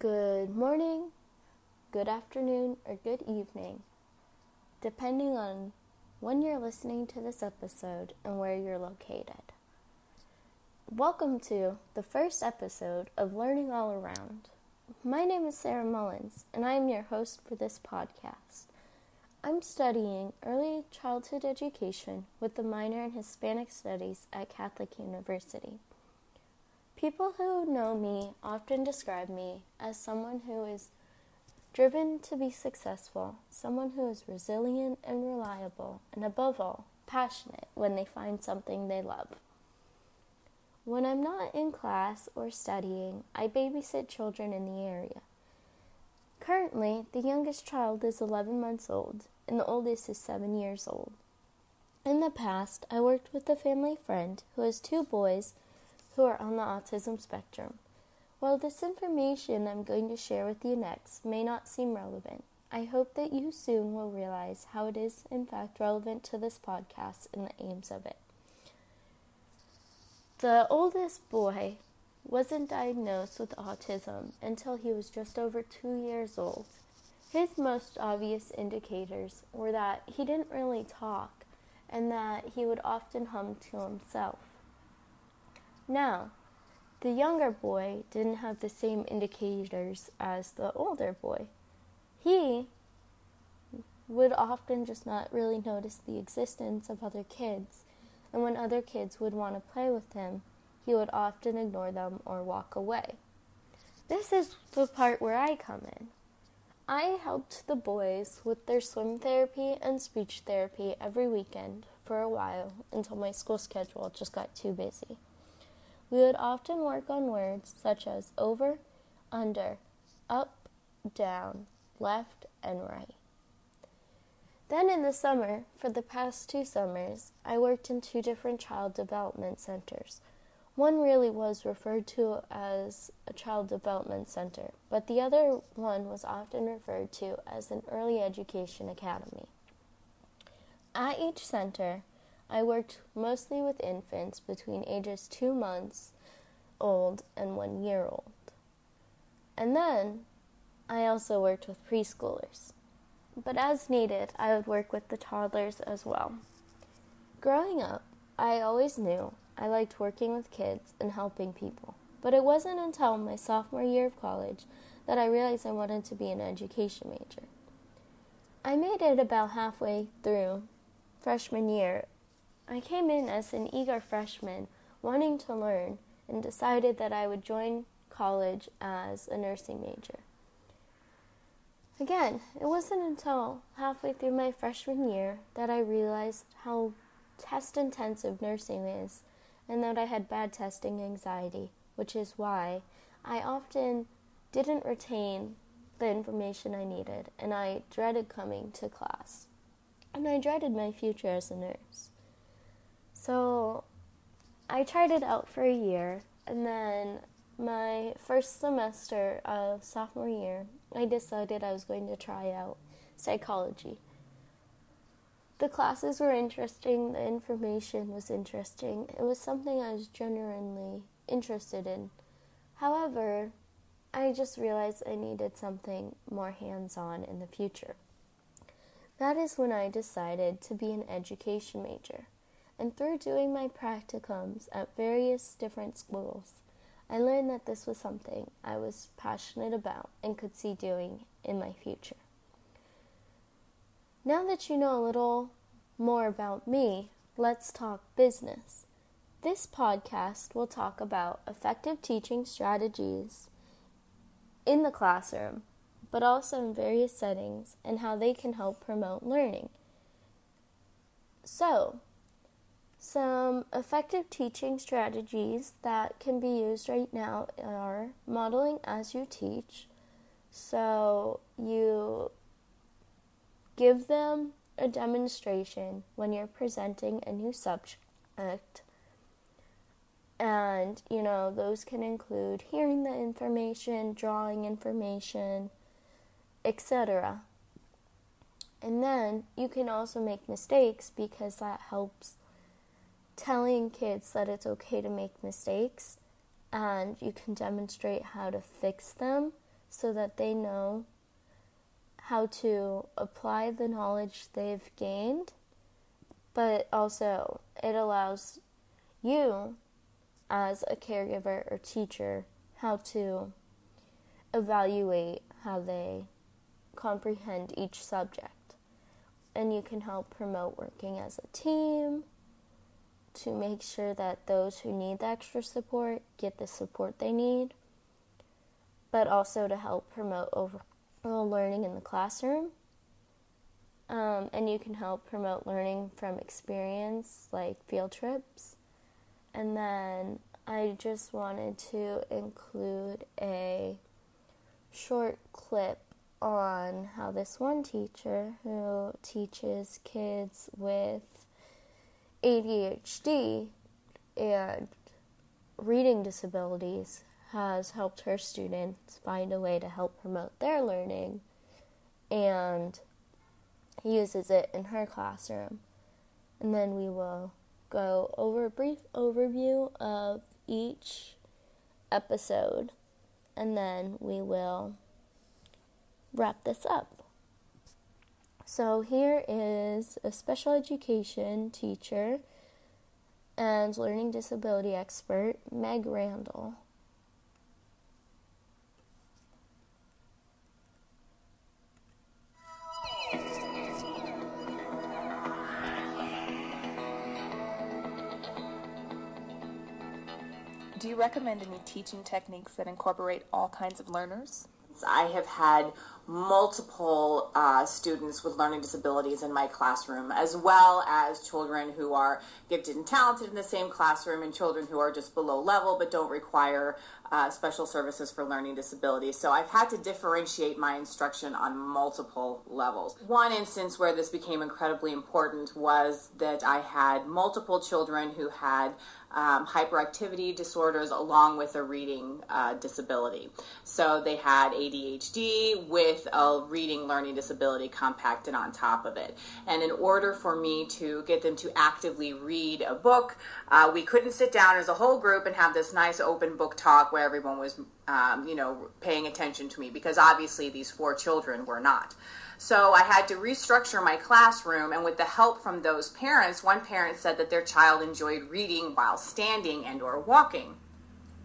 Good morning, good afternoon, or good evening, depending on when you're listening to this episode and where you're located. Welcome to the first episode of Learning All Around. My name is Sarah Mullins, and I am your host for this podcast. I'm studying early childhood education with a minor in Hispanic Studies at Catholic University. People who know me often describe me as someone who is driven to be successful, someone who is resilient and reliable, and above all, passionate when they find something they love. When I'm not in class or studying, I babysit children in the area. Currently, the youngest child is 11 months old, and the oldest is 7 years old. In the past, I worked with a family friend who has two boys who are on the autism spectrum. While this information I'm going to share with you next may not seem relevant, I hope that you soon will realize how it is, in fact, relevant to this podcast and the aims of it. The oldest boy wasn't diagnosed with autism until he was just over two years old. His most obvious indicators were that he didn't really talk and that he would often hum to himself. Now, the younger boy didn't have the same indicators as the older boy. He would often just not really notice the existence of other kids, and when other kids would want to play with him, he would often ignore them or walk away. This is the part where I come in. I helped the boys with their swim therapy and speech therapy every weekend for a while until my school schedule just got too busy. We would often work on words such as over, under, up, down, left, and right. Then in the summer, for the past two summers, I worked in two different child development centers. One really was referred to as a child development center, but the other one was often referred to as an early education academy. At each center, I worked mostly with infants between ages two months old and one year old. And then I also worked with preschoolers. But as needed, I would work with the toddlers as well. Growing up, I always knew I liked working with kids and helping people. But it wasn't until my sophomore year of college that I realized I wanted to be an education major. I made it about halfway through freshman year I came in as an eager freshman wanting to learn and decided that I would join college as a nursing major. Again, it wasn't until halfway through my freshman year that I realized how test intensive nursing is and that I had bad testing anxiety, which is why I often didn't retain the information I needed and I dreaded coming to class. And I dreaded my future as a nurse. So I tried it out for a year, and then my first semester of sophomore year, I decided I was going to try out psychology. The classes were interesting, the information was interesting. It was something I was genuinely interested in. However, I just realized I needed something more hands on in the future. That is when I decided to be an education major and through doing my practicums at various different schools, I learned that this was something I was passionate about and could see doing in my future. Now that you know a little more about me, let's talk business. This podcast will talk about effective teaching strategies in the classroom, but also in various settings and how they can help promote learning. So, some effective teaching strategies that can be used right now are modeling as you teach. So you give them a demonstration when you're presenting a new subject. And, you know, those can include hearing the information, drawing information, etc. And then you can also make mistakes because that helps telling kids that it's okay to make mistakes and you can demonstrate how to fix them so that they know how to apply the knowledge they've gained, but also it allows you as a caregiver or teacher how to evaluate how they comprehend each subject. And you can help promote working as a team to make sure that those who need the extra support get the support they need, but also to help promote overall learning in the classroom. Um, and you can help promote learning from experience like field trips. And then I just wanted to include a short clip on how this one teacher who teaches kids with ADHD and reading disabilities has helped her students find a way to help promote their learning and uses it in her classroom. And then we will go over a brief overview of each episode and then we will wrap this up. So, here is a special education teacher and learning disability expert, Meg Randall. Do you recommend any teaching techniques that incorporate all kinds of learners? I have had multiple uh, students with learning disabilities in my classroom, as well as children who are gifted and talented in the same classroom, and children who are just below level but don't require uh, special services for learning disabilities. So I've had to differentiate my instruction on multiple levels. One instance where this became incredibly important was that I had multiple children who had um, hyperactivity disorders along with a reading uh, disability. So they had ADHD with a reading learning disability compacted on top of it. And in order for me to get them to actively read a book, uh, we couldn't sit down as a whole group and have this nice open book talk where everyone was, um, you know, paying attention to me because obviously these four children were not. So I had to restructure my classroom, and with the help from those parents, one parent said that their child enjoyed reading while standing and or walking.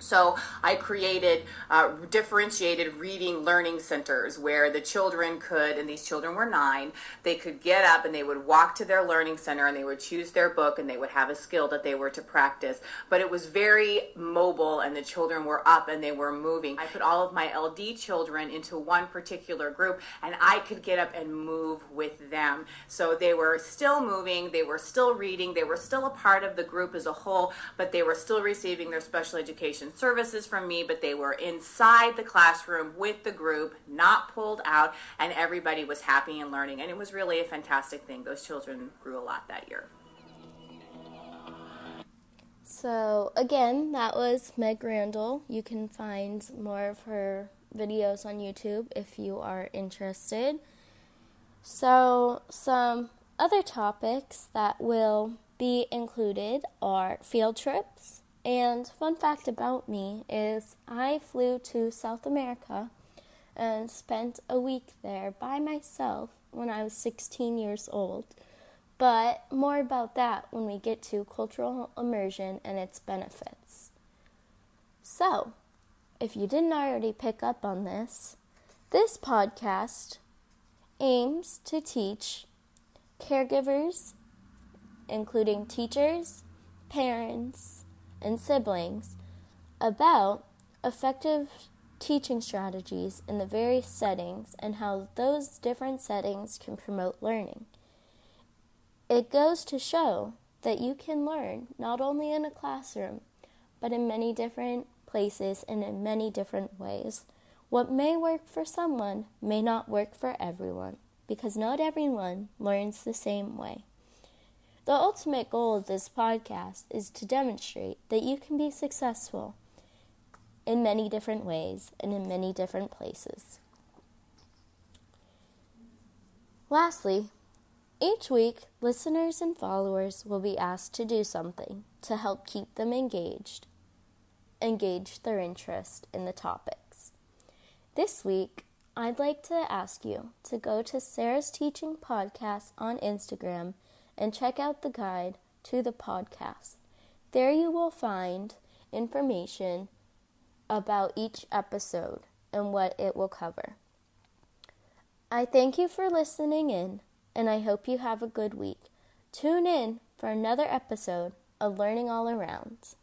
So I created uh, differentiated reading learning centers where the children could, and these children were nine, they could get up and they would walk to their learning center and they would choose their book and they would have a skill that they were to practice. But it was very mobile and the children were up and they were moving. I put all of my LD children into one particular group and I could get up and move with them. So they were still moving, they were still reading, they were still a part of the group as a whole, but they were still receiving their special education services from me, but they were inside the classroom with the group, not pulled out, and everybody was happy and learning. And it was really a fantastic thing. Those children grew a lot that year. So, again, that was Meg Randall. You can find more of her videos on YouTube if you are interested. So, some other topics that will be included are field trips, and fun fact about me is I flew to South America and spent a week there by myself when I was 16 years old. But more about that when we get to cultural immersion and its benefits. So, if you didn't already pick up on this, this podcast aims to teach caregivers, including teachers, parents, and siblings about effective teaching strategies in the various settings and how those different settings can promote learning. It goes to show that you can learn not only in a classroom, but in many different places and in many different ways. What may work for someone may not work for everyone because not everyone learns the same way. The ultimate goal of this podcast is to demonstrate that you can be successful in many different ways and in many different places. Lastly, each week, listeners and followers will be asked to do something to help keep them engaged, engage their interest in the topics. This week, I'd like to ask you to go to Sarah's Teaching Podcast on Instagram and check out the guide to the podcast. There you will find information about each episode and what it will cover. I thank you for listening in, and I hope you have a good week. Tune in for another episode of Learning All Around.